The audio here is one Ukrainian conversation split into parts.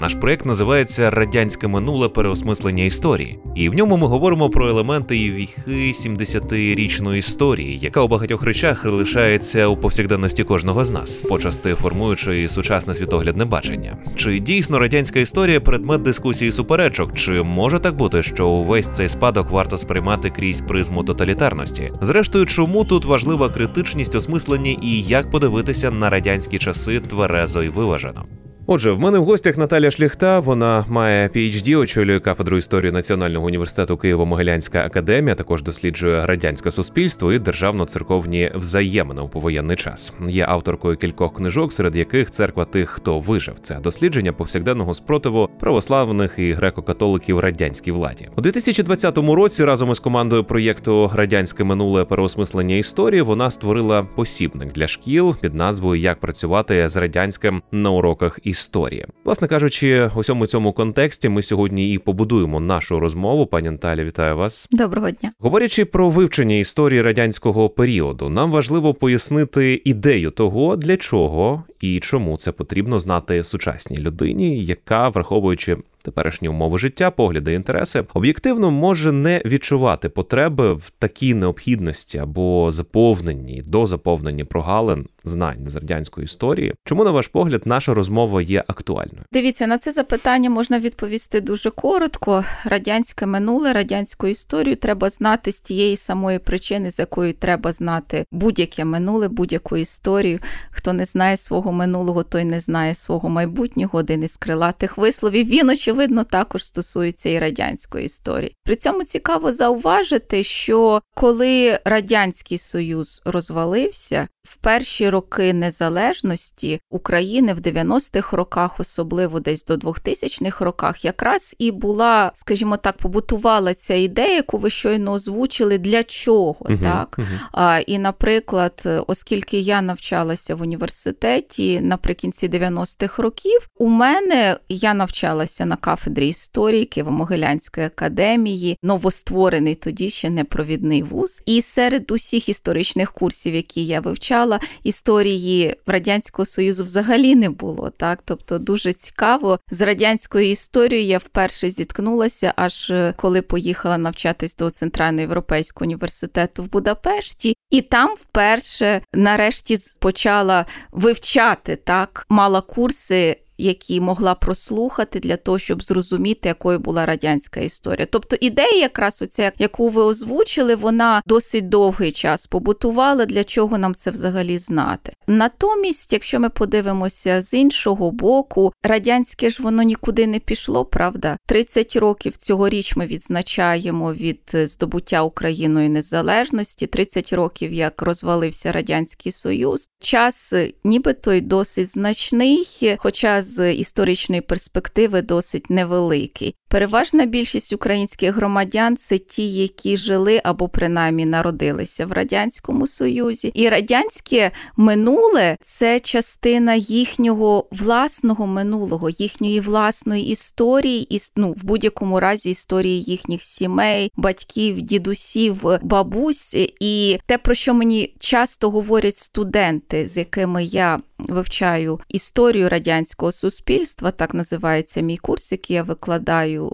Наш проєкт називається Радянське минуле переосмислення історії, і в ньому ми говоримо про елементи і віхи 70-річної історії, яка у багатьох речах лишається у повсякденності кожного з нас, почасти формуючи сучасне світоглядне бачення. Чи дійсно радянська історія предмет дискусії суперечок? Чи може так бути, що увесь цей спадок варто сприймати крізь призму тоталітарності? Зрештою, чому тут важлива критичність осмислення і як подивитися на радянські часи тверезо і виважено? Отже, в мене в гостях Наталя Шліхта. Вона має PHD, очолює кафедру історії Національного університету Києво-Могилянська академія. Також досліджує радянське суспільство і державно-церковні взаємини у повоєнний час. Є авторкою кількох книжок, серед яких церква тих, хто вижив. Це дослідження повсякденного спротиву православних і греко-католиків радянській владі у 2020 році. Разом із командою проєкту Радянське минуле переосмислення історії вона створила посібник для шкіл під назвою Як працювати з радянським на уроках історії історії. Власне кажучи, у цьому цьому контексті ми сьогодні і побудуємо нашу розмову. Пані Наталі, вітаю вас. Доброго дня. Говорячи про вивчення історії радянського періоду, нам важливо пояснити ідею того, для чого і чому це потрібно знати сучасній людині, яка враховуючи теперішні умови життя, погляди, інтереси, об'єктивно може не відчувати потреби в такій необхідності або заповненні до заповненні прогалин знань з радянської історії. Чому на ваш погляд наша розмова є актуальною? Дивіться на це запитання можна відповісти дуже коротко. Радянське минуле, радянську історію треба знати з тієї самої причини, з якої треба знати будь-яке минуле, будь-яку історію. Хто не знає свого минулого, той не знає свого майбутнього. Один із крилатих висловів. Він очевидно також стосується і радянської історії. При цьому цікаво зауважити, що коли радянський союз розвалився, в перші роки незалежності України в 90-х роках, особливо десь до 2000-х роках, якраз і була, скажімо так, побутувала ця ідея, яку ви щойно озвучили, для чого uh так. uh А, І, наприклад, оскільки я навчалася в університеті наприкінці 90-х років, у мене я навчалася на кафедрі історії Києво-Могилянської академії, новостворений тоді ще непровідний вуз. І серед усіх історичних курсів, які я вивчала, історії радянського союзу, взагалі не було. Так, тобто дуже цікаво з радянською історією я вперше зіткнулася, аж е, коли поїхала навчатись до Центральноєвропейського університету в Будапешті, і там вперше нарешті почала вивчати так, мала курси які могла прослухати для того, щоб зрозуміти, якою була радянська історія. Тобто ідея, якраз оця, яку ви озвучили, вона досить довгий час побутувала, для чого нам це взагалі знати. Натомість, якщо ми подивимося з іншого боку, радянське ж воно нікуди не пішло, правда? 30 років цьогоріч ми відзначаємо від здобуття Україною незалежності, 30 років як розвалився радянський союз. Час, нібито й досить значний, хоча з історичної перспективи досить невеликий. Переважна більшість українських громадян це ті, які жили або принаймні народилися в радянському союзі, і радянське минуле це частина їхнього власного минулого, їхньої власної історії, і ну, в будь-якому разі історії їхніх сімей, батьків, дідусів, бабусь. І те, про що мені часто говорять студенти, з якими я вивчаю історію радянського суспільства, так називається мій курс, який я викладаю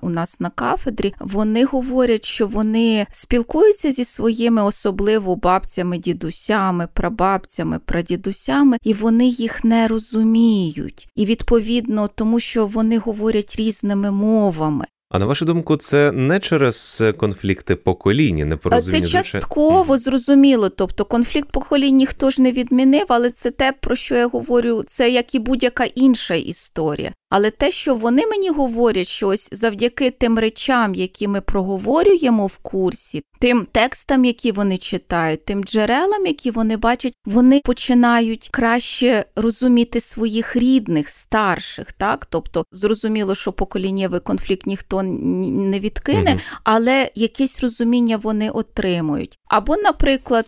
у нас на кафедрі. Вони говорять, що вони спілкуються зі своїми особливо бабцями, дідусями, прабабцями, прадідусями, і вони їх не розуміють. І відповідно, тому що вони говорять різними мовами. А на вашу думку, це не через конфлікти покоління, не порозуміння? Це частково зрозуміло. Тобто конфлікт поколінь ніхто ж не відмінив, але це те, про що я говорю, це як і будь-яка інша історія. Але те, що вони мені говорять, що ось завдяки тим речам, які ми проговорюємо в курсі, тим текстам, які вони читають, тим джерелам, які вони бачать, вони починають краще розуміти своїх рідних, старших, так тобто зрозуміло, що поколіннєвий конфлікт ніхто не відкине, але якесь розуміння вони отримують. Або, наприклад,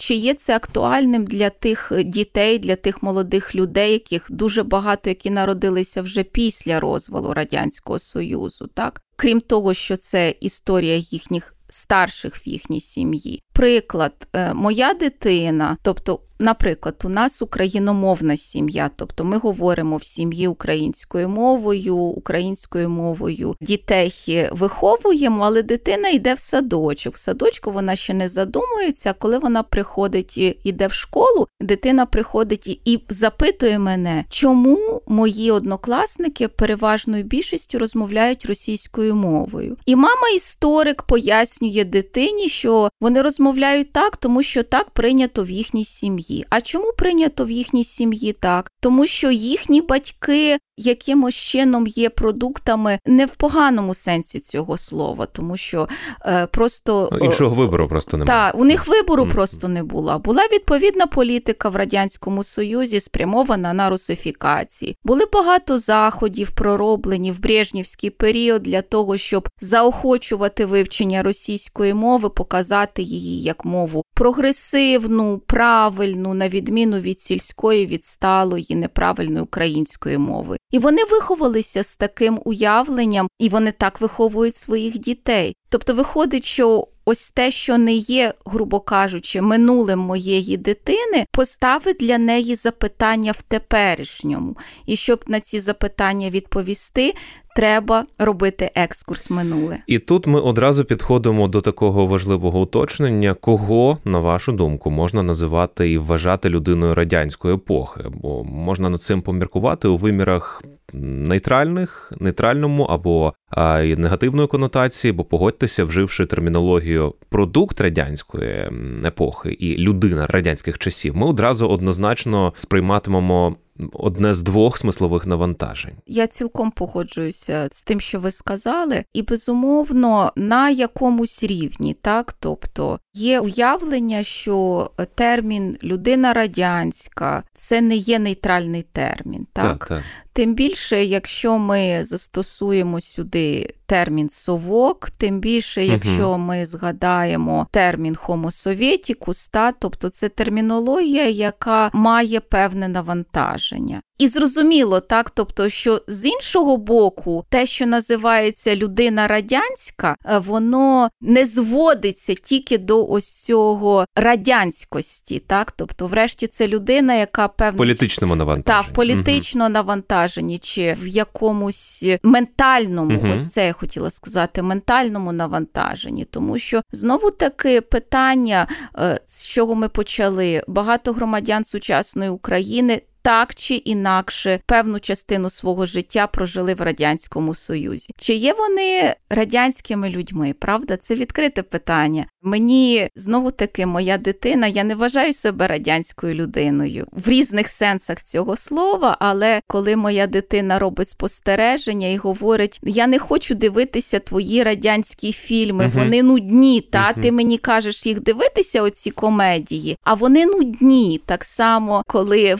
чи є це актуальним для тих дітей, для тих молодих людей, яких дуже багато, які народилися вже після розвалу радянського союзу, так крім того, що це історія їхніх старших в їхній сім'ї. Наприклад, е, моя дитина, тобто Наприклад, у нас україномовна сім'я, тобто ми говоримо в сім'ї українською мовою, українською мовою дітей виховуємо, але дитина йде в садочок. В садочку вона ще не задумується. Коли вона приходить і йде в школу, дитина приходить і запитує мене, чому мої однокласники переважною більшістю розмовляють російською мовою. І мама історик пояснює дитині, що вони розмовляють так, тому що так прийнято в їхній сім'ї. А чому прийнято в їхній сім'ї так? Тому що їхні батьки якимось чином є продуктами не в поганому сенсі цього слова, тому що е, просто ну, іншого вибору просто немає. Так, у них вибору mm. просто не було. Була відповідна політика в радянському союзі, спрямована на русифікації. Були багато заходів, пророблені в Брежнівський період для того, щоб заохочувати вивчення російської мови, показати її як мову прогресивну, правильну, на відміну від сільської, відсталої, неправильної української мови. І вони виховалися з таким уявленням, і вони так виховують своїх дітей. Тобто, виходить, що ось те, що не є, грубо кажучи, минулим моєї дитини, поставить для неї запитання в теперішньому. І щоб на ці запитання відповісти, треба робити екскурс минуле. І тут ми одразу підходимо до такого важливого уточнення, кого, на вашу думку, можна називати і вважати людиною радянської епохи, бо можна над цим поміркувати у вимірах нейтральних, нейтральному або а, негативної конотації, бо погодьтеся, вживши термінологію продукт радянської епохи і людина радянських часів, ми одразу однозначно сприйматимемо одне з двох смислових навантажень. Я цілком погоджуюся з тим, що ви сказали, і безумовно на якомусь рівні, так тобто є уявлення, що термін людина радянська це не є нейтральний термін, так, так, так. Тим більше, якщо ми застосуємо сюди термін совок, тим більше, якщо ми згадаємо термін хомосовєтікус, та тобто це термінологія, яка має певне навантаження. І зрозуміло, так, тобто, що з іншого боку, те, що називається людина радянська, е, воно не зводиться тільки до ось цього радянськості, так, тобто, врешті, це людина, яка певна політичному навантаженні. Так, політично угу. навантаженні, чи в якомусь ментальному, угу. ось це я хотіла сказати, ментальному навантаженні, тому що знову таки питання, е, з чого ми почали, багато громадян сучасної України так чи інакше певну частину свого життя прожили в радянському союзі. Чи є вони радянськими людьми? Правда, це відкрите питання. Мені знову таки моя дитина, я не вважаю себе радянською людиною в різних сенсах цього слова. Але коли моя дитина робить спостереження і говорить: Я не хочу дивитися твої радянські фільми, uh-huh. вони нудні. Та uh-huh. ти мені кажеш їх дивитися, оці комедії, а вони нудні. Так само, коли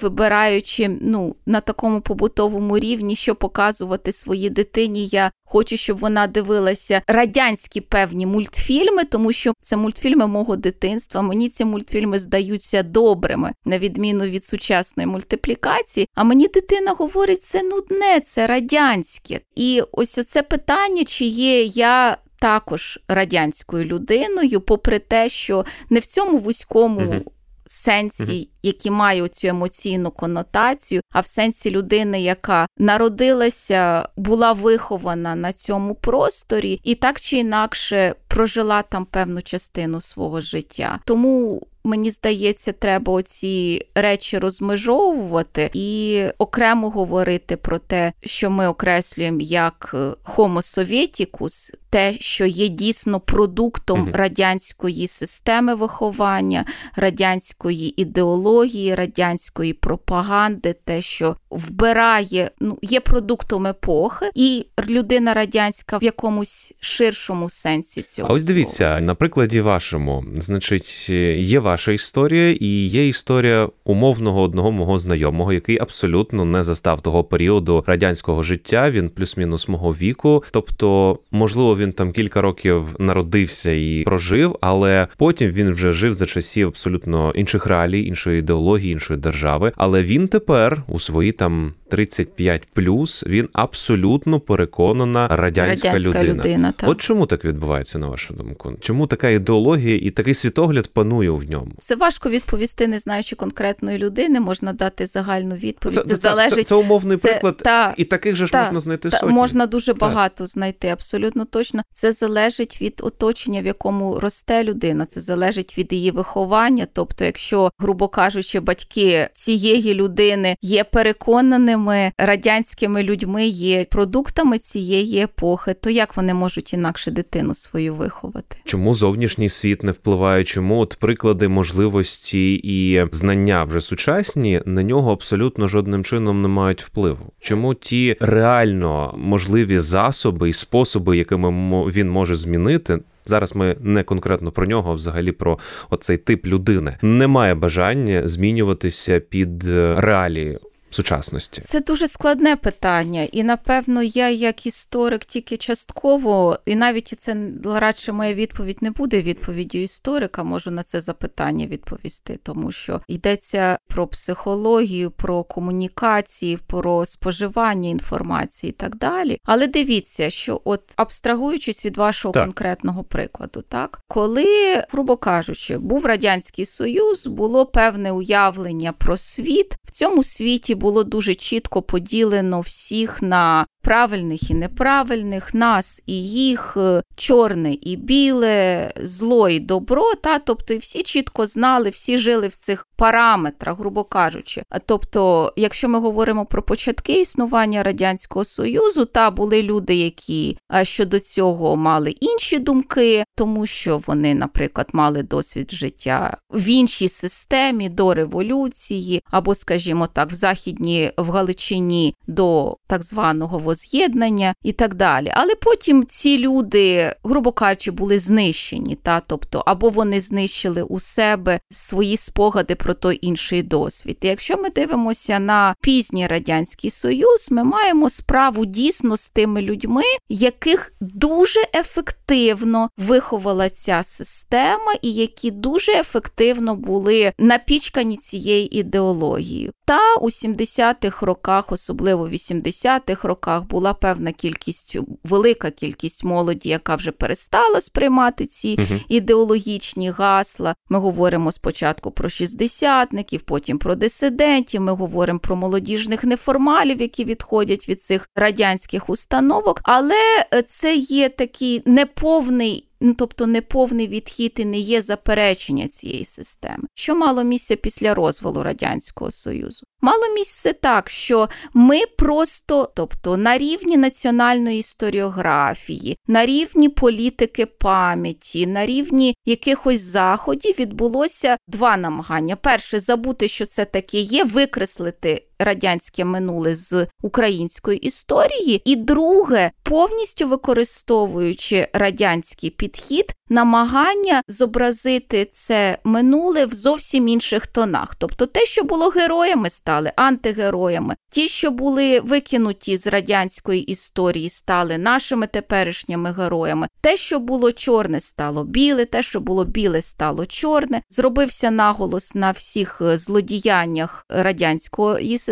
вибираючи ну на такому побутовому рівні, що показувати своїй дитині, я хочу, щоб вона дивилася радянські певні мультфільми, тому що це мультфільми мого дитинства. Мені ці мультфільми здаються добрими, на відміну від сучасної мультиплікації. А мені дитина говорить, це нудне, це радянське. І ось оце питання, чи є я. Також радянською людиною, попри те, що не в цьому вузькому сенсі, які мають цю емоційну конотацію, а в сенсі людини, яка народилася, була вихована на цьому просторі, і так чи інакше прожила там певну частину свого життя. Тому Мені здається, треба оці речі розмежовувати і окремо говорити про те, що ми окреслюємо як Homo Sovieticus, те, що є дійсно продуктом угу. радянської системи виховання, радянської ідеології, радянської пропаганди, те, що вбирає, ну є продуктом епохи, і людина радянська в якомусь ширшому сенсі цього. А ось дивіться на прикладі вашому, значить, є ваша історія, і є історія умовного одного мого знайомого, який абсолютно не застав того періоду радянського життя. Він плюс-мінус мого віку. Тобто, можливо, він там кілька років народився і прожив, але потім він вже жив за часів абсолютно інших реалій, іншої ідеології, іншої держави. Але він тепер у свої там 35 плюс, він абсолютно переконана радянська, Радянська людина. людина, так. От чому так відбувається на вашу думку? Чому така ідеологія і такий світогляд панує в ньому? Це важко відповісти, не знаючи конкретної людини. Можна дати загальну відповідь. Це, це, залежить це, це умовний це- приклад, та- і таких же ж та- можна знайти Та, сотні. можна дуже багато знайти, абсолютно точно. Це залежить від оточення, в якому росте людина. Це залежить від її виховання. Тобто, якщо, грубо кажучи, батьки цієї людини є переконаними радянськими людьми, є продуктами цієї епохи, то як вони можуть інакше дитину свою виховати? Чому зовнішній світ не впливає? Чому от приклади можливості і знання вже сучасні на нього абсолютно жодним чином не мають впливу? Чому ті реально можливі засоби і способи, якими він може змінити? Зараз ми не конкретно про нього, а взагалі про оцей тип людини. Немає бажання змінюватися під е, реалії сучасності. Це дуже складне питання, і напевно я, як історик, тільки частково, і навіть це радше моя відповідь не буде відповіддю історика, можу на це запитання відповісти, тому що йдеться про психологію, про комунікації, про споживання інформації і так далі. Але дивіться, що от абстрагуючись від вашого Так. конкретного прикладу, так коли, грубо кажучи, був радянський союз, було певне уявлення про світ. В цьому світі було дуже чітко поділено всіх на правильних і неправильних, нас і їх, е, чорне і біле, зло і добро. Та тобто, і всі чітко знали, всі жили в цих параметрах, грубо кажучи. Тобто, якщо ми говоримо про початки існування радянського союзу, та були люди, які щодо цього мали інші думки, тому що вони, наприклад, мали досвід життя в іншій системі до революції, або, скажімо так, в західній в Галичині до так званого воз'єднання і так далі. Але потім ці люди, грубо кажучи, були знищені, та тобто, або вони знищили у себе свої спогади про той інший досвід. І якщо ми дивимося на пізній радянський союз, ми маємо справу дійсно з тими людьми, яких дуже ефективно виховала ця система, і які дуже ефективно були напічкані цією ідеологією. Та у 70-х роках, особливо в 80-х роках, була певна кількість, велика кількість молоді, яка вже перестала сприймати ці Мгм. ідеологічні гасла. Ми говоримо спочатку про шістдесятників, потім про дисидентів. Ми говоримо про молодіжних неформалів, які відходять від цих радянських установок. Але е, це є такий неповний. Ну, Тобто неповний відхід і не є заперечення цієї системи, що мало місця після розвалу радянського союзу. Мало місце так, що ми просто, тобто на рівні національної історіографії, на рівні політики пам'яті, на рівні якихось заходів відбулося два намагання: перше забути, що це таке є, викреслити радянське минуле з української історії, і друге, повністю використовуючи радянський підхід, намагання зобразити це минуле в зовсім інших тонах. Тобто, те, що було героями, стали антигероями, ті, що були викинуті з радянської історії, стали нашими теперішніми героями. Те, що було чорне, стало біле, те, що було біле, стало чорне. Зробився наголос на всіх е, злодіяннях радянської системи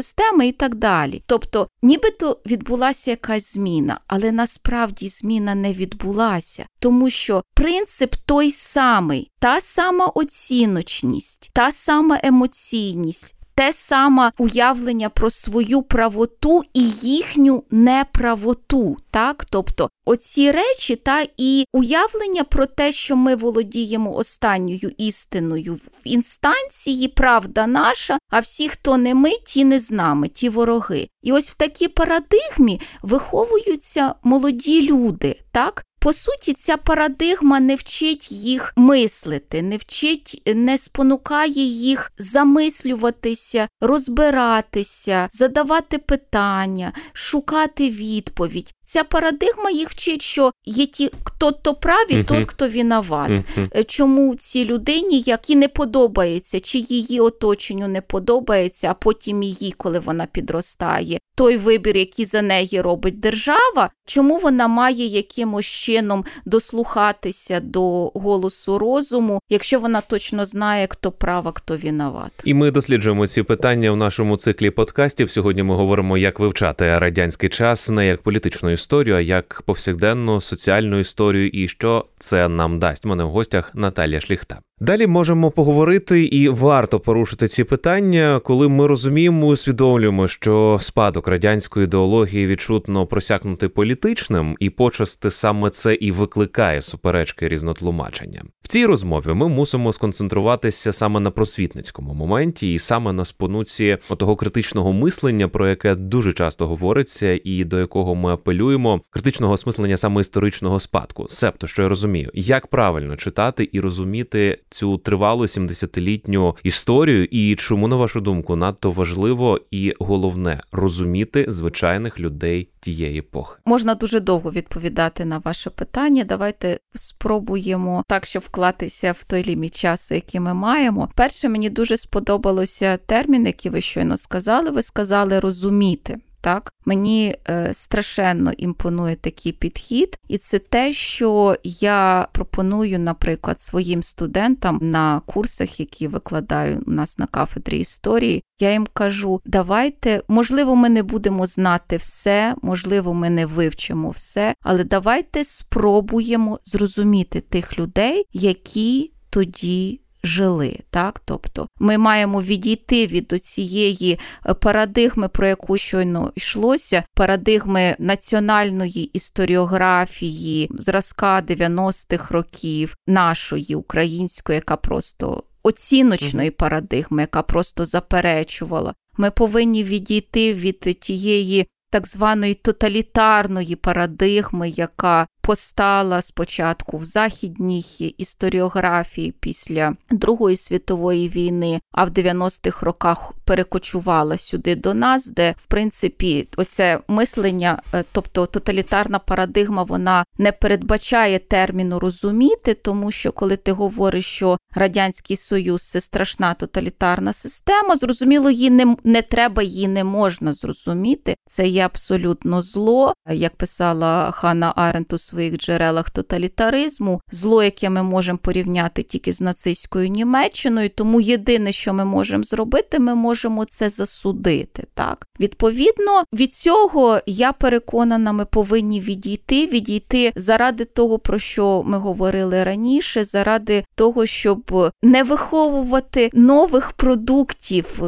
і так далі. Тобто, нібито відбулася якась зміна, але насправді зміна не відбулася, тому що принцип той самий, та сама оціночність, та сама емоційність. Те саме уявлення про свою правоту і їхню неправоту, так тобто оці речі, та і уявлення про те, що ми володіємо останньою істиною в інстанції, правда наша, а всі, хто не ми, ті не з нами, ті вороги. І ось в такій парадигмі виховуються молоді люди, так по суті, ця парадигма не вчить їх мислити, не вчить, не спонукає їх замислюватися, розбиратися, задавати питання, шукати відповідь. Ця парадигма їх вчить, що є ті, хто то праві, uh-huh. тот, хто виноват. Uh-huh. Чому цій людині, які не подобається, чи її оточенню не подобається, а потім її, коли вона підростає, той вибір, який за неї робить держава, чому вона має якимось чином дослухатися до голосу розуму, якщо вона точно знає, хто права, хто виноват? І ми досліджуємо ці питання в нашому циклі подкастів. Сьогодні ми говоримо, як вивчати радянський час не як політичну історію, а як повсякденну соціальну історію, і що це нам дасть. У мене в гостях Наталія Шліхта. Далі можемо поговорити, і варто порушити ці питання, коли ми розуміємо, усвідомлюємо, що спадок радянської ідеології відчутно просякнути політичним, і почасти саме це і викликає суперечки різнотлумачення. В цій розмові ми мусимо сконцентруватися саме на просвітницькому моменті, і саме на спонуці того критичного мислення, про яке дуже часто говориться, і до якого ми апелюємо, критичного осмислення саме історичного спадку. Себто, що я розумію, як правильно читати і розуміти цю тривалу 70-літню історію, і чому, на вашу думку, надто важливо і головне розуміти звичайних людей тієї епохи? Можна дуже довго відповідати на ваше питання. Давайте спробуємо так, щоб вклатися в той ліміт часу, який ми маємо. Перше, мені дуже сподобалося термін, який ви щойно сказали. Ви сказали розуміти. Так, мені е, страшенно імпонує такий підхід, і це те, що я пропоную, наприклад, своїм студентам на курсах, які викладаю у нас на кафедрі історії. Я їм кажу: давайте, можливо, ми не будемо знати все, можливо, ми не вивчимо все, але давайте спробуємо зрозуміти тих людей, які тоді жили. Так? Тобто ми маємо відійти від цієї е, парадигми, про яку щойно йшлося, парадигми національної історіографії, зразка 90-х років нашої української, яка просто оціночної парадигми, яка просто заперечувала. Ми повинні відійти від тієї так званої тоталітарної парадигми, яка постала спочатку в західній історіографії після Другої світової війни, а в 90-х роках перекочувала сюди до нас, де в принципі оце мислення, е, тобто тоталітарна парадигма, вона не передбачає терміну розуміти, тому що коли ти говориш, що радянський союз це страшна тоталітарна система, зрозуміло, її не, не треба, її не можна зрозуміти. Це є абсолютно зло, як писала Ханна Аренд у своїх джерелах тоталітаризму, зло, яке ми можемо порівняти тільки з нацистською Німеччиною. Тому єдине, що ми можемо зробити, ми можемо це засудити. Так, відповідно від цього я переконана, ми повинні відійти, відійти заради того, про що ми говорили раніше, заради того, щоб не виховувати нових продуктів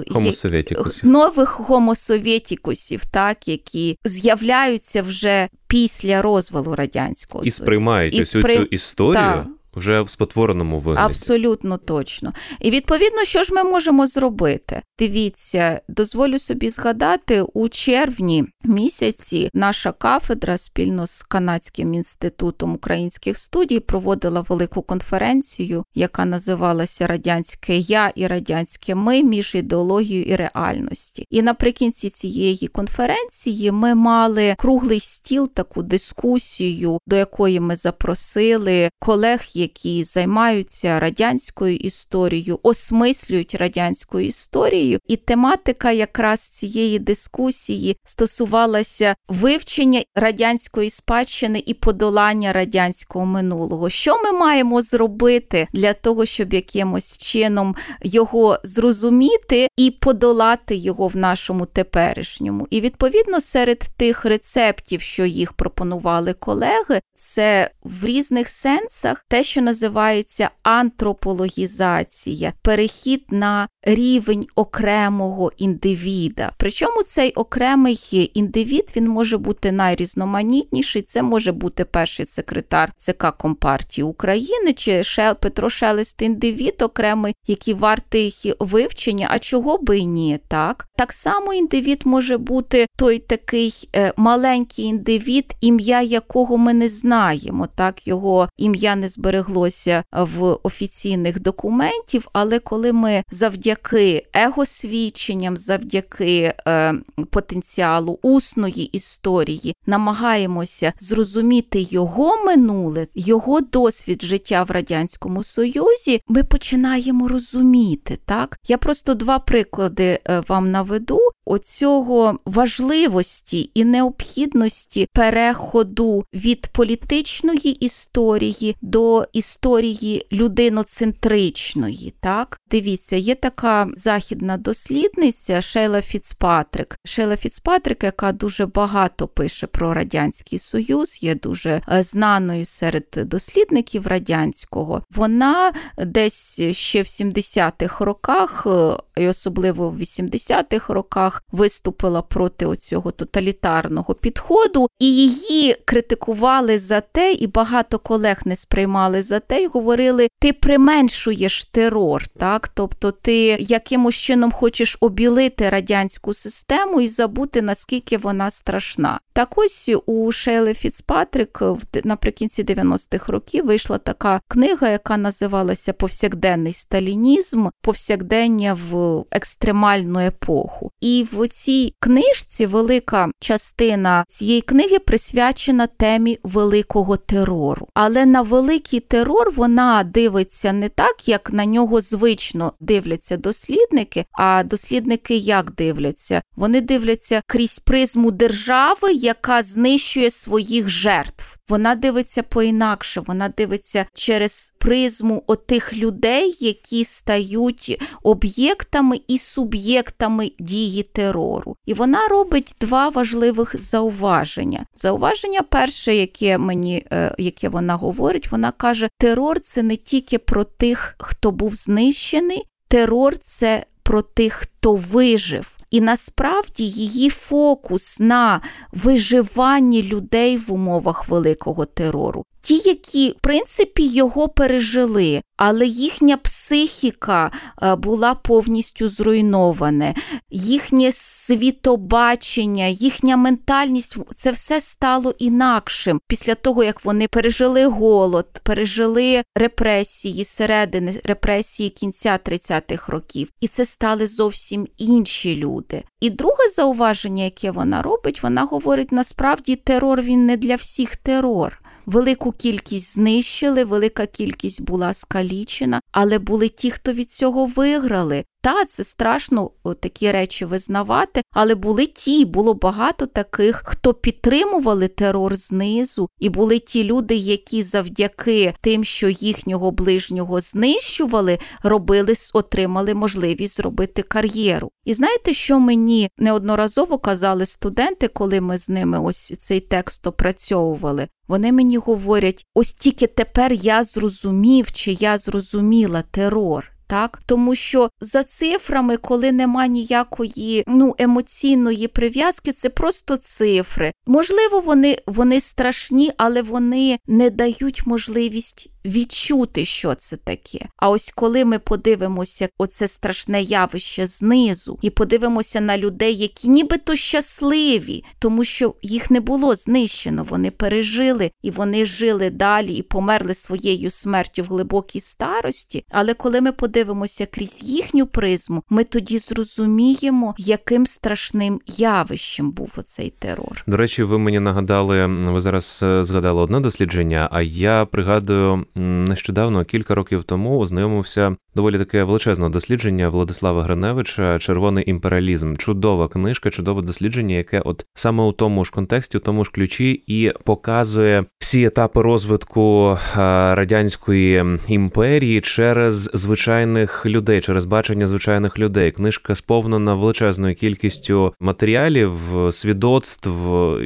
нових гомосовєтікусів, так які з'являються вже після розвалу радянського і сприймають і сприй... цю історію. Так вже в спотвореному вигляді. Абсолютно точно. І відповідно, що ж ми можемо зробити? Дивіться, дозволю собі згадати, у червні місяці наша кафедра спільно з Канадським інститутом українських студій проводила велику конференцію, яка називалася Радянське Я і Радянське Ми між ідеологією і реальності. І наприкінці цієї конференції ми мали круглий стіл, таку дискусію, до якої ми запросили колег які займаються радянською історією, осмислюють радянську історію, і тематика якраз цієї дискусії стосувалася вивчення радянської спадщини і подолання радянського минулого. Що ми маємо зробити для того, щоб якимось чином його зрозуміти і подолати його в нашому теперішньому? І відповідно серед тих рецептів, що їх пропонували колеги, це в різних сенсах те, що називається антропологізація, перехід на рівень окремого індивіда. Причому цей окремий індивід він може бути найрізноманітніший. Це може бути перший секретар ЦК Компартії України чи Петро Шелест індивід окремий, який вартий вивчення. А чого би і ні, так? Так само індивід може бути той такий е, маленький індивід, ім'я якого ми не знаємо, так його ім'я не зберегло збереглося в офіційних документів, але коли ми завдяки егосвідченням, завдяки е, потенціалу усної історії намагаємося зрозуміти його минуле, його досвід життя в радянському союзі, ми починаємо розуміти. Так, я просто два приклади е, вам наведу оцього важливості і необхідності переходу від політичної історії до історії людиноцентричної. Так, дивіться, є така західна дослідниця Шейла Фіцпатрик. Шейла Фіцпатрик, яка дуже багато пише про радянський союз, є дуже е, знаною серед дослідників радянського. Вона десь ще в 70-х роках, е, і особливо в 80-х роках, виступила проти оцього тоталітарного підходу, і її критикували за те, і багато колег не сприймали за те, і говорили: ти применшуєш терор, так тобто ти якимось чином хочеш обілити радянську систему і забути наскільки вона страшна. Так ось у Шейли Фіцпатрик наприкінці 90-х років вийшла така книга, яка називалася Повсякденний сталінізм, повсякдення в екстремальну епоху. І в цій книжці велика частина цієї книги присвячена темі великого терору. Але на великий терор вона дивиться не так, як на нього звично дивляться дослідники. А дослідники як дивляться? Вони дивляться крізь призму держави, яка знищує своїх жертв. Вона дивиться по-інакше, вона дивиться через призму отих людей, які стають об'єктами і суб'єктами дії терору. І вона робить два важливих зауваження. Зауваження перше, яке мені, е, яке вона говорить, вона каже: терор це не тільки про тих, хто був знищений, терор це про тих, хто вижив. І насправді її фокус на виживанні людей в умовах великого терору ті, які в принципі його пережили, але їхня психіка е, була повністю зруйнована, їхнє світобачення, їхня ментальність це все стало інакшим. Після того, як вони пережили голод, пережили репресії середини репресії кінця 30-х років, і це стали зовсім інші люди. І друге зауваження, яке вона робить, вона говорить: насправді терор він не для всіх терор велику кількість знищили, велика кількість була скалічена, але були ті, хто від цього виграли. Та це страшно такі речі визнавати, але були ті, було багато таких, хто підтримували терор знизу, і були ті люди, які завдяки тим, що їхнього ближнього знищували, робили, отримали можливість зробити кар'єру. І знаєте, що мені неодноразово казали студенти, коли ми з ними ось цей текст опрацьовували? Вони мені говорять: ось тільки тепер я зрозумів, чи я зрозуміла терор так тому що за цифрами, коли нема ніякої ну емоційної прив'язки, це просто цифри. Можливо, вони, вони страшні, але вони не дають можливість відчути, що це таке. А ось коли ми подивимося оце страшне явище знизу, і подивимося на людей, які нібито щасливі, тому що їх не було знищено, вони пережили і вони жили далі і померли своєю смертю в глибокій старості. Але коли ми подивимося крізь їхню призму, ми тоді зрозуміємо, яким страшним явищем був оцей терор. До речі, ви мені нагадали, ви зараз е, згадали одне дослідження, а я пригадую нещодавно, кілька років тому, ознайомився доволі таке величезне дослідження Владислава Гриневича Червоний імперіалізм. Чудова книжка, чудове дослідження, яке от саме у тому ж контексті, у тому ж ключі, і показує всі етапи розвитку радянської імперії через звичайних людей, через бачення звичайних людей. Книжка сповнена величезною кількістю матеріалів, свідоцтв.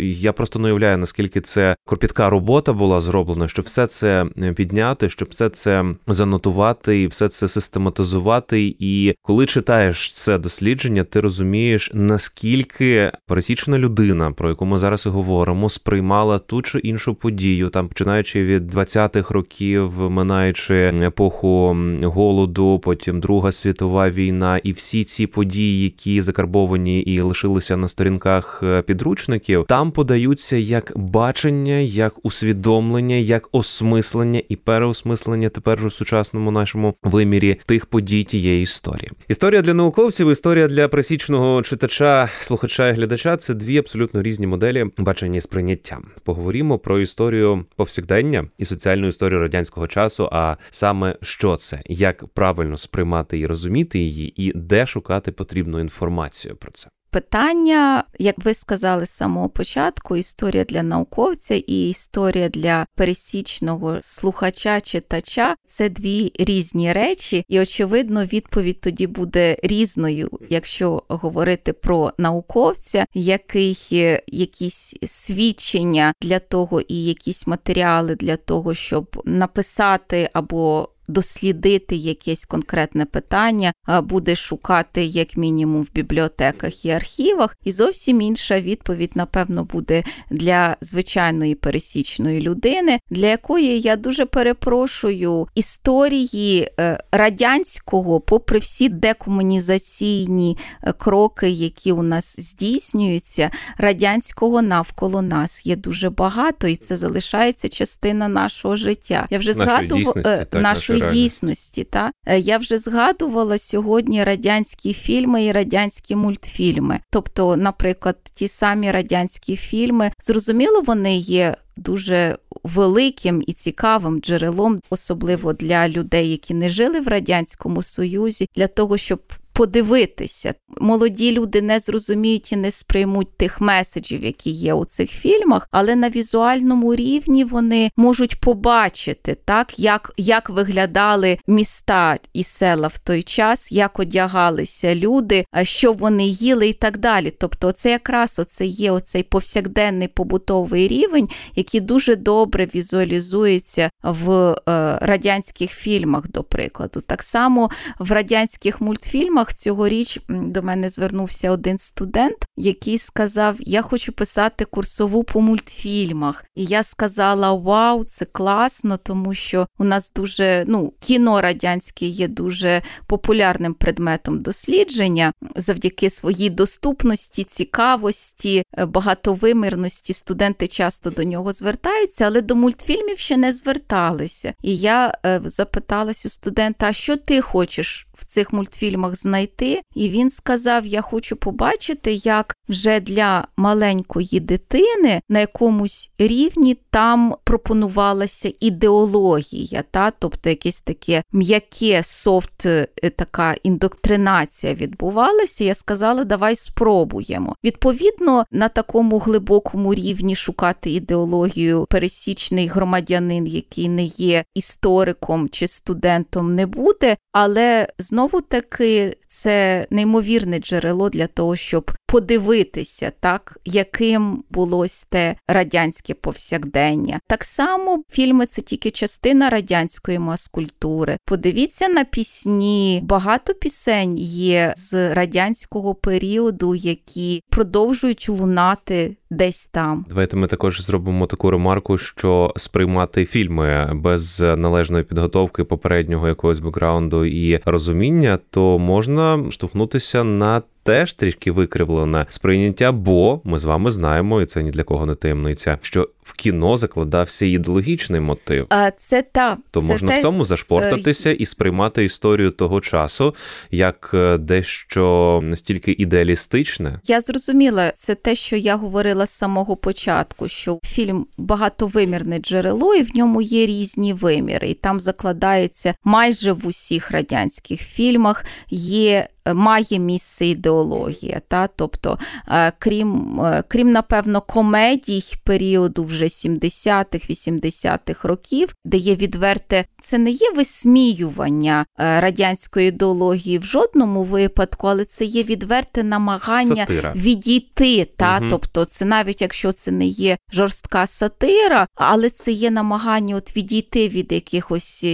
Я просто не уявляю, наскільки це кропітка робота була зроблена, щоб все це підняти, щоб все це занотувати і все це систематизувати. І коли читаєш це дослідження, ти розумієш, наскільки пересічна людина, про яку ми зараз і говоримо, сприймала ту чи іншу подію, там починаючи від 20-х років, минаючи епоху голоду, потім Друга світова війна, і всі ці події, які закарбовані і лишилися на сторінках е, підручників, там подаються як бачення, як усвідомлення, як осмислення і переосмислення тепер у сучасному нашому вимірі тих подій тієї історії. Історія для науковців, історія для пресічного читача, слухача і глядача це дві абсолютно різні моделі бачення і сприйняття. Поговоримо про історію повсякдення і соціальну історію радянського часу. А саме що це, як правильно сприймати і розуміти її, і де шукати потрібну інформацію про це питання, як ви сказали з самого початку, історія для науковця і історія для пересічного слухача читача це дві різні речі, і очевидно, відповідь тоді буде різною, якщо говорити про науковця, який якісь свідчення для того і якісь матеріали для того, щоб написати або дослідити якесь конкретне питання, буде шукати як мінімум в бібліотеках і архівах, і зовсім інша відповідь, напевно, буде для звичайної пересічної людини, для якої я дуже перепрошую історії е, радянського, попри всі декомунізаційні е, кроки, які у нас здійснюються, радянського навколо нас є дуже багато, і це залишається частина нашого життя. Я вже згадувала нашої нашої дійсності. Та е, я вже згадувала сьогодні радянські фільми і радянські мультфільми. Тобто, наприклад, ті самі радянські фільми, зрозуміло, вони є. Дуже великим і цікавим джерелом, особливо для людей, які не жили в радянському союзі, для того, щоб подивитися. Молоді люди не зрозуміють і не сприймуть тих меседжів, які є у цих фільмах, але на візуальному рівні вони можуть побачити, так, як як виглядали міста і села в той час, як одягалися люди, що вони їли і так далі. Тобто, це якраз оце є оцей повсякденний побутовий рівень, який дуже добре візуалізується в е, радянських фільмах, до прикладу. Так само в радянських мультфільмах фільмах цьогоріч до мене звернувся один студент, який сказав: Я хочу писати курсову по мультфільмах. І я сказала: Вау, це класно, тому що у нас дуже ну, кіно радянське є дуже популярним предметом дослідження завдяки своїй доступності, цікавості, е, багатовимірності. Студенти часто до нього звертаються, але до мультфільмів ще не зверталися. І я е, запиталась у студента: а що ти хочеш в цих мультфільмах знайти? І він сказав: Я хочу побачити, як вже для маленької дитини на якомусь рівні там пропонувалася ідеологія, та? тобто якесь таке м'яке софт, е, така індоктринація відбувалася. Я сказала, давай спробуємо. Відповідно, на такому глибокому рівні шукати ідеологію пересічний громадянин, який не є істориком чи студентом, не буде, але знову таки це неймовірне джерело для того, щоб подивитися, так, яким було те радянське повсякдення. Так само фільми це тільки частина радянської маскультури. Подивіться на пісні. Багато пісень є з радянського періоду, які продовжують лунати десь там. Давайте ми також зробимо таку ремарку, що сприймати фільми без належної підготовки попереднього якогось бекграунду і розуміння, то можна штовхнутися на теж трішки викривлене сприйняття, бо ми з вами знаємо, і це ні для кого не таємниця, що в кіно закладався ідеологічний мотив. А це та то це можна те... в цьому зашпортатися і сприймати історію того часу як е, дещо настільки ідеалістичне. Я зрозуміла, це те, що я говорила з самого початку, що фільм багатовимірне джерело, і в ньому є різні виміри, і там закладається майже в усіх радянських фільмах є має місце ідеологія. Та? Тобто, е, крім, е, крім, напевно, комедій періоду вже 70-х, 80-х років, де є відверте, це не є висміювання е, радянської ідеології в жодному випадку, але це є відверте намагання сатира. відійти. Та? Угу. Тобто, це навіть якщо це не є жорстка сатира, але це є намагання от відійти від якихось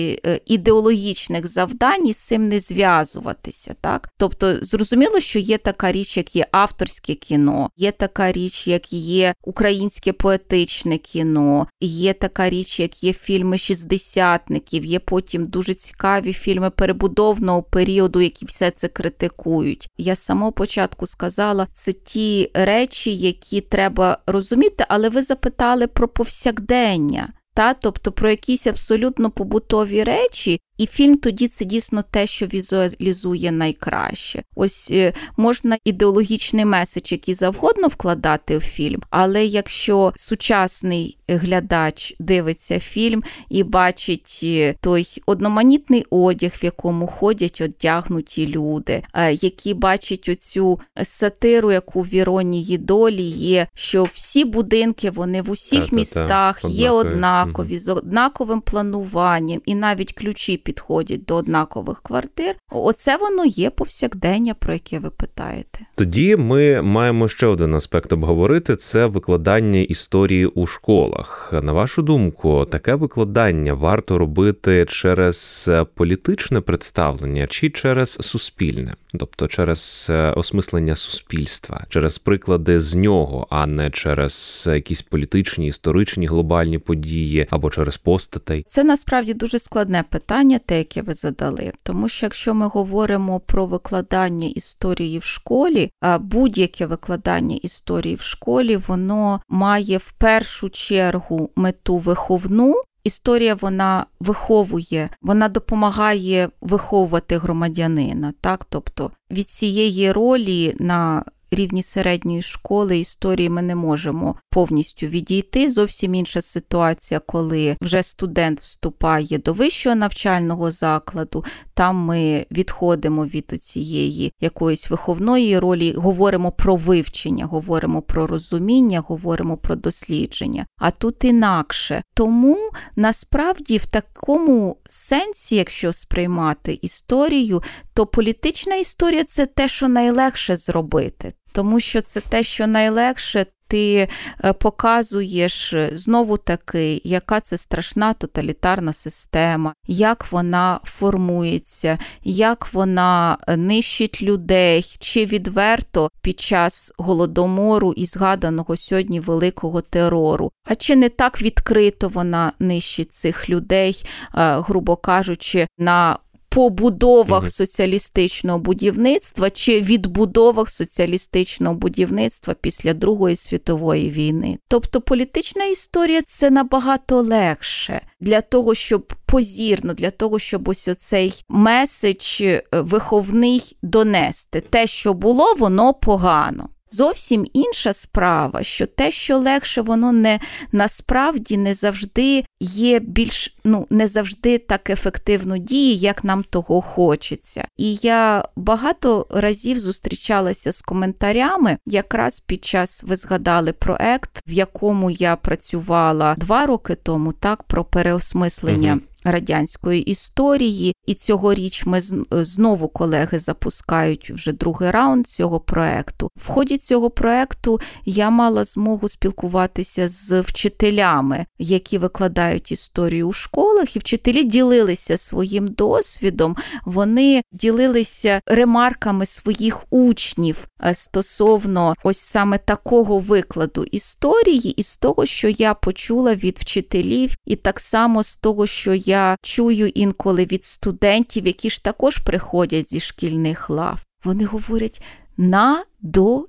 ідеологічних завдань і з цим не зв'язуватися. так? Тобто, зрозуміло, що є така річ, як є авторське кіно, є така річ, як є українське поетичне кіно, є така річ, як є фільми шістдесятників, є потім дуже цікаві фільми перебудовного періоду, які все це критикують. Я з самого початку сказала, це ті речі, які треба розуміти, але ви запитали про повсякдення. та тобто про якісь абсолютно побутові речі, і фільм тоді це дійсно те, що візуалізує найкраще. Ось е, можна ідеологічний меседж, який завгодно вкладати в фільм, але якщо сучасний глядач дивиться фільм і бачить е, той одноманітний одяг, в якому ходять одягнуті люди, е, які бачать оцю сатиру, яку в іронії долі є, що всі будинки вони в усіх Та-та-та. містах є однакові, з однаковим плануванням, і навіть ключі підходять до однакових квартир. Оце воно є повсякдення, про яке ви питаєте. Тоді ми маємо ще один аспект обговорити: це викладання історії у школах. На вашу думку, таке викладання варто робити через політичне представлення чи через суспільне, тобто через е, осмислення суспільства, через приклади з нього, а не через якісь політичні, історичні глобальні події або через постатей. Це насправді дуже складне питання те, яке ви задали. Тому що якщо ми говоримо про викладання історії в школі, будь-яке викладання історії в школі, воно має в першу чергу мету виховну. Історія вона виховує, вона допомагає виховувати громадянина, так? Тобто від цієї ролі на рівні середньої школи історії ми не можемо повністю відійти. Зовсім інша ситуація, коли вже студент вступає до вищого навчального закладу. Там ми відходимо від цієї якоїсь виховної ролі, говоримо про вивчення, говоримо про розуміння, говоримо про дослідження. А тут інакше. Тому насправді в такому сенсі, якщо сприймати історію, то політична історія це те, що найлегше зробити тому що це те, що найлегше. Ти е, показуєш е, знову таки, яка це страшна тоталітарна система, як вона формується, як вона е, нищить людей, чи відверто під час голодомору і згаданого сьогодні великого терору. А чи не так відкрито вона нищить цих людей, грубо кажучи, на побудовах угу. соціалістичного будівництва чи відбудовах соціалістичного будівництва після Другої світової війни. Тобто політична історія це набагато легше для того, щоб позірно, для того, щоб ось оцей меседж е, виховний донести. Те, що було, воно погано. Зовсім інша справа, що те, що легше, воно не насправді не завжди є більш ну не завжди так ефективно діє, як нам того хочеться. І я багато разів зустрічалася з коментарями, якраз під час ви згадали проект, в якому я працювала два роки тому, так про переосмислення. Угу радянської історії, і цьогоріч ми знову колеги запускають вже другий раунд цього проекту. В ході цього проекту я мала змогу спілкуватися з вчителями, які викладають історію у школах, і вчителі ділилися своїм досвідом. Вони ділилися ремарками своїх учнів е, стосовно ось саме такого викладу історії, і з того, що я почула від вчителів, і так само з того, що я я чую інколи від студентів, які ж також приходять зі шкільних лав. Вони говорять надоїло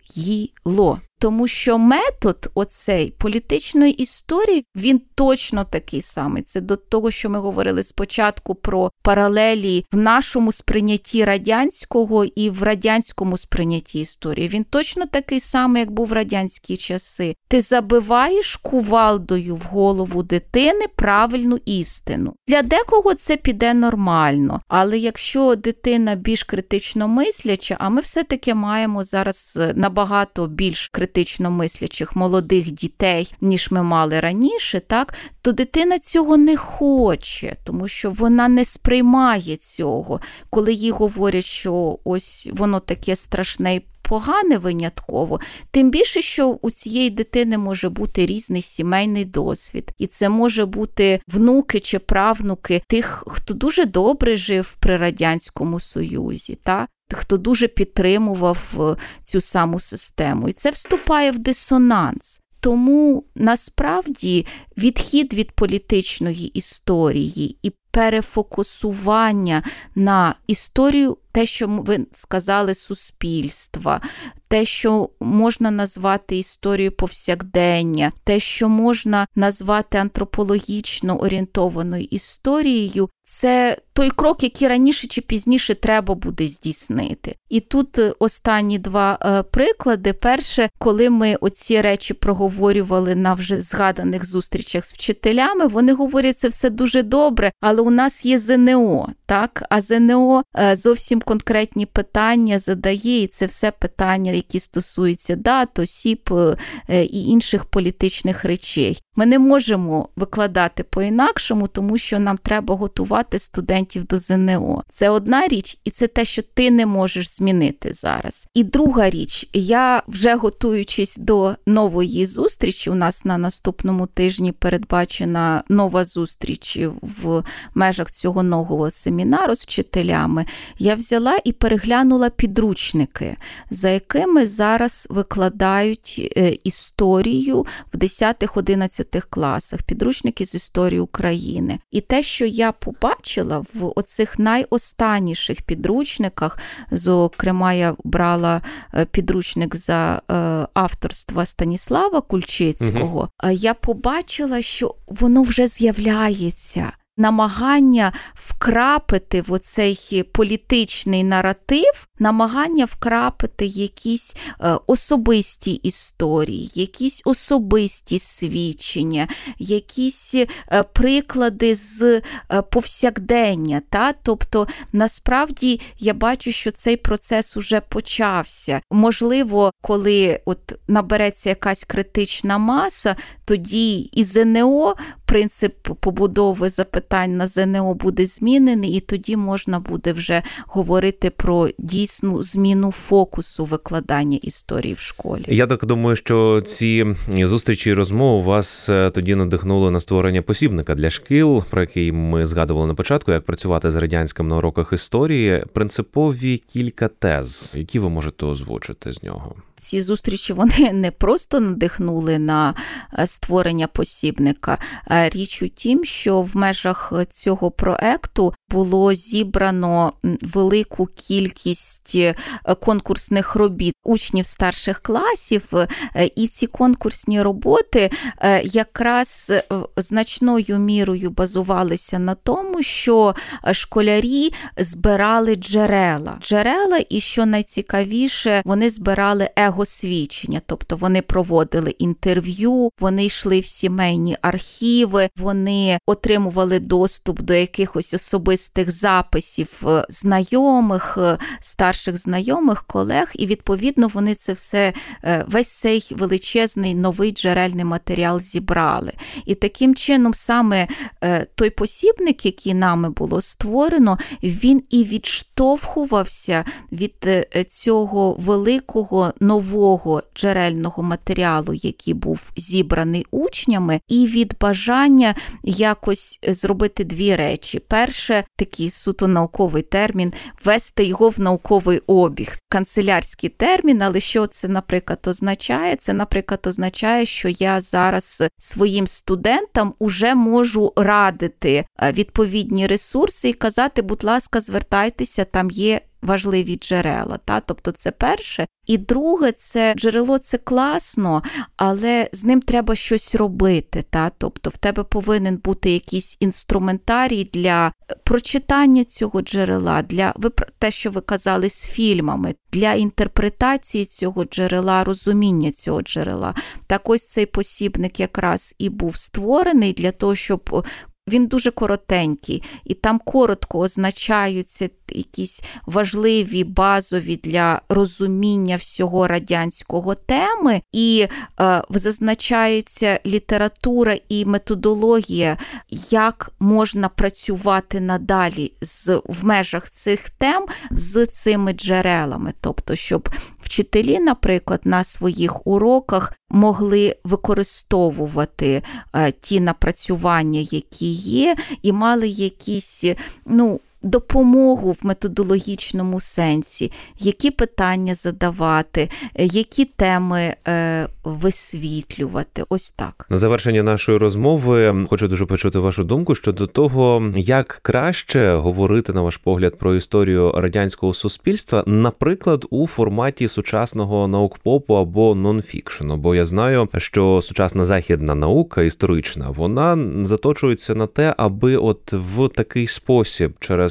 тому що метод оцей політичної історії він точно такий самий. Це до того, що ми говорили спочатку про паралелі в нашому сприйнятті радянського і в радянському сприйнятті історії. Він точно такий самий, як був в радянські часи. Ти забиваєш кувалдою в голову дитини правильну істину. Для декого це піде нормально, але якщо дитина більш критично мисляча, а ми все-таки маємо зараз е, набагато більш критично критично мислячих молодих дітей, ніж ми мали раніше, так то дитина цього не хоче, тому що вона не сприймає цього, коли їй говорять, що ось воно таке страшне і погане винятково, тим більше, що у цієї дитини може бути різний сімейний досвід, і це може бути внуки чи правнуки тих, хто дуже добре жив при радянському союзі. Та? Хто дуже підтримував е, цю саму систему. І це вступає в дисонанс. тому насправді відхід від політичної історії і перефокусування на історію, те, що ви сказали, суспільства, те, що можна назвати історією повсякдення, те, що можна назвати антропологічно орієнтованою історією, це той крок, який раніше чи пізніше треба буде здійснити. І тут е, останні два е, приклади. Перше, коли ми оці речі проговорювали на вже згаданих зустрічах з вчителями, вони говорять, це все дуже добре, але у нас є ЗНО, так? А ЗНО е, зовсім конкретні питання задає, і це все питання, які стосуються дат, осіб і інших політичних речей. Ми не можемо викладати по-інакшому, тому що нам треба готувати студентів до ЗНО. Це одна річ, і це те, що ти не можеш змінити зараз. І друга річ, я вже готуючись до нової зустрічі, у нас на наступному тижні передбачена нова зустріч в межах цього нового семінару з вчителями. Я взяла і переглянула підручники, за якими зараз викладають е, історію в 10-11 класах, підручники з історії України. І те, що я побачила в оцих найостанніших підручниках, зокрема, я брала е, підручник за е, авторства Станіслава Кульчицького, угу. я побачила, що воно вже з'являється намагання вкрапити в оцей політичний наратив, намагання вкрапити якісь е, особисті історії, якісь особисті свідчення, якісь е, приклади з е, повсякдення. Та? Тобто, насправді я бачу, що цей процес уже почався. Можливо, коли от набереться якась критична маса, тоді і ЗНО принцип побудови запитань на ЗНО буде змінений, і тоді можна буде вже говорити про дійсну зміну фокусу викладання історії в школі. Я так думаю, що ці зустрічі і розмови вас е, тоді надихнули на створення посібника для шкіл, про який ми згадували на початку, як працювати з радянським на уроках історії. Принципові кілька тез, які ви можете озвучити з нього. Ці зустрічі вони не просто надихнули на е, створення посібника. Річ у тім, що в межах цього проекту було зібрано велику кількість е, конкурсних робіт учнів старших класів, е, і ці конкурсні роботи якраз значною мірою базувалися на тому, що школярі збирали джерела. Джерела, і що найцікавіше, вони збирали его-свідчення, тобто вони проводили інтерв'ю, вони йшли в сімейні архіви, вони отримували доступ до якихось особистих записів е, знайомих, е, старших знайомих, колег, і відповідно вони це все, е, весь цей величезний новий джерельний матеріал зібрали. І таким чином, саме той посібник, який нами було створено, він і відштовхувався від цього великого нового нового джерельного матеріалу, який був зібраний учнями, і від бажання якось зробити дві речі: перше, такий суто науковий термін, ввести його в науковий обіг, канцелярський термін, але що це, наприклад, означає? Це, наприклад, означає, що я зараз своїм студентам уже можу радити е, відповідні ресурси і казати, будь ласка, звертайтеся, там є важливі джерела. Та? Тобто це перше. І друге, це джерело це класно, але з ним треба щось робити. Та? Тобто в тебе повинен бути якийсь інструментарій для прочитання цього джерела, для те, що ви казали з фільмами, для інтерпретації цього джерела, розуміння цього джерела. Так ось цей посібник якраз і був створений для того, щоб він дуже коротенький, і там коротко означаються якісь важливі базові для розуміння всього радянського теми, і е, зазначається література і методологія, як можна працювати надалі з, в межах цих тем з цими джерелами, тобто, щоб вчителі, наприклад, на своїх уроках могли використовувати е, ті напрацювання, які є, і мали якісь, ну, допомогу в методологічному сенсі, які питання задавати, які теми е, висвітлювати. Ось так. На завершення нашої розмови хочу дуже почути вашу думку щодо того, як краще говорити на ваш погляд про історію радянського суспільства, наприклад, у форматі сучасного наукпопу або нонфікшену. Бо я знаю, що сучасна західна наука історична вона заточується на те, аби от в такий спосіб через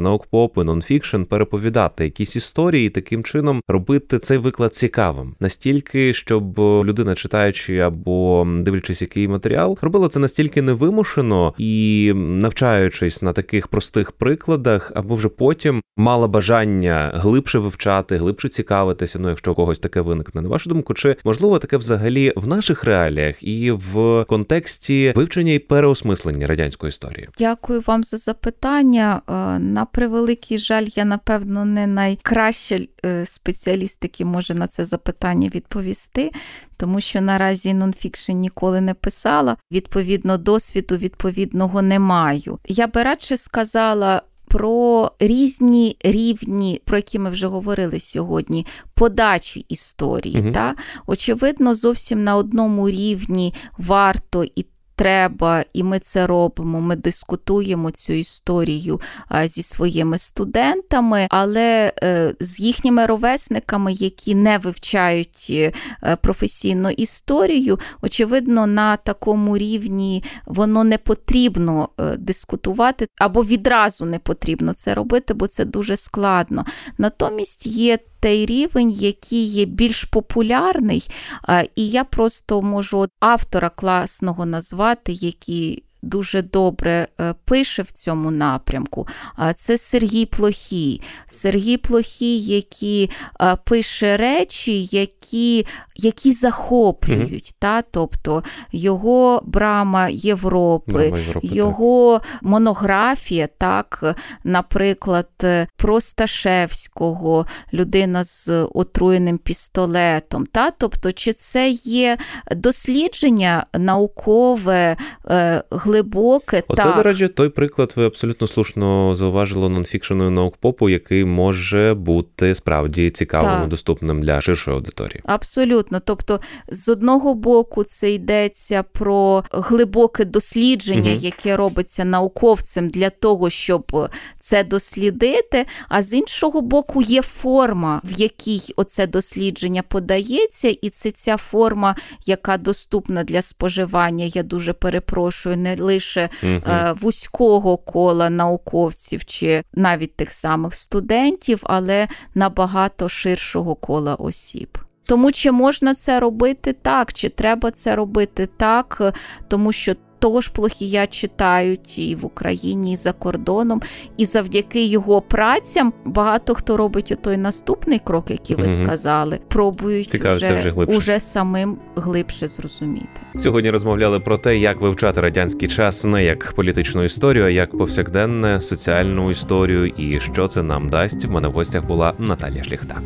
наукпоп і нонфікшн переповідати якісь історії, таким чином робити цей виклад цікавим, настільки, щоб людина, читаючи або дивлячись який матеріал, робила це настільки невимушено і навчаючись на таких простих прикладах, або вже потім мала бажання глибше вивчати, глибше цікавитися. Ну, якщо у когось таке виникне, на вашу думку, чи можливо таке взагалі в наших реаліях і в контексті вивчення і переосмислення радянської історії? Дякую вам за запитання. На превеликий жаль, я напевно не найкраща е, спеціаліст, який може на це запитання відповісти, тому що наразі нонфікшн ніколи не писала. Відповідно, досвіду відповідного не маю. Я би радше сказала. Про різні рівні, про які ми вже говорили сьогодні, подачі історії. Угу. Та? Очевидно, зовсім на одному рівні варто і треба, і ми це робимо. Ми дискутуємо цю історію зі своїми студентами, але е, з їхніми ровесниками, які не вивчають е, професійну історію, очевидно, на такому рівні воно не потрібно е, дискутувати або відразу не потрібно це робити, бо це дуже складно. Натомість є той рівень, який є більш популярний, і я просто можу автора класного назвати, який дуже добре е, пише в цьому напрямку. Це Сергій Плохій. Сергій Плохій, який пише речі, які які захоплюють. Та? Тобто його брама Європи, брама Європи його так. монографія, так, наприклад, про Сташевського, людина з отруєним пістолетом. Та? Тобто, Чи це є дослідження наукове, е, глибоке. Оце, так. до речі, той приклад, ви абсолютно слушно зауважили нонфікшену наукпопу, який може бути справді цікавим так. і доступним для ширшої аудиторії. Абсолютно. Тобто, з одного боку, це йдеться про глибоке дослідження, угу. яке робиться науковцем для того, щоб це дослідити. А з іншого боку, є форма, в якій оце дослідження подається, і це ця форма, яка доступна для споживання. Я дуже перепрошую, не лише угу. вузького кола науковців чи навіть тих самих студентів, але набагато ширшого кола осіб. Тому чи можна це робити так, чи треба це робити так, тому що того ж плохія читають і в Україні, і за кордоном, і завдяки його працям багато хто робить той наступний крок, який ви угу. сказали, пробують вже, вже, уже самим глибше зрозуміти. Сьогодні розмовляли про те, як вивчати радянський час не як політичну історію, а як повсякденне соціальну історію, і що це нам дасть. В мене в гостях була Наталія Шліхта.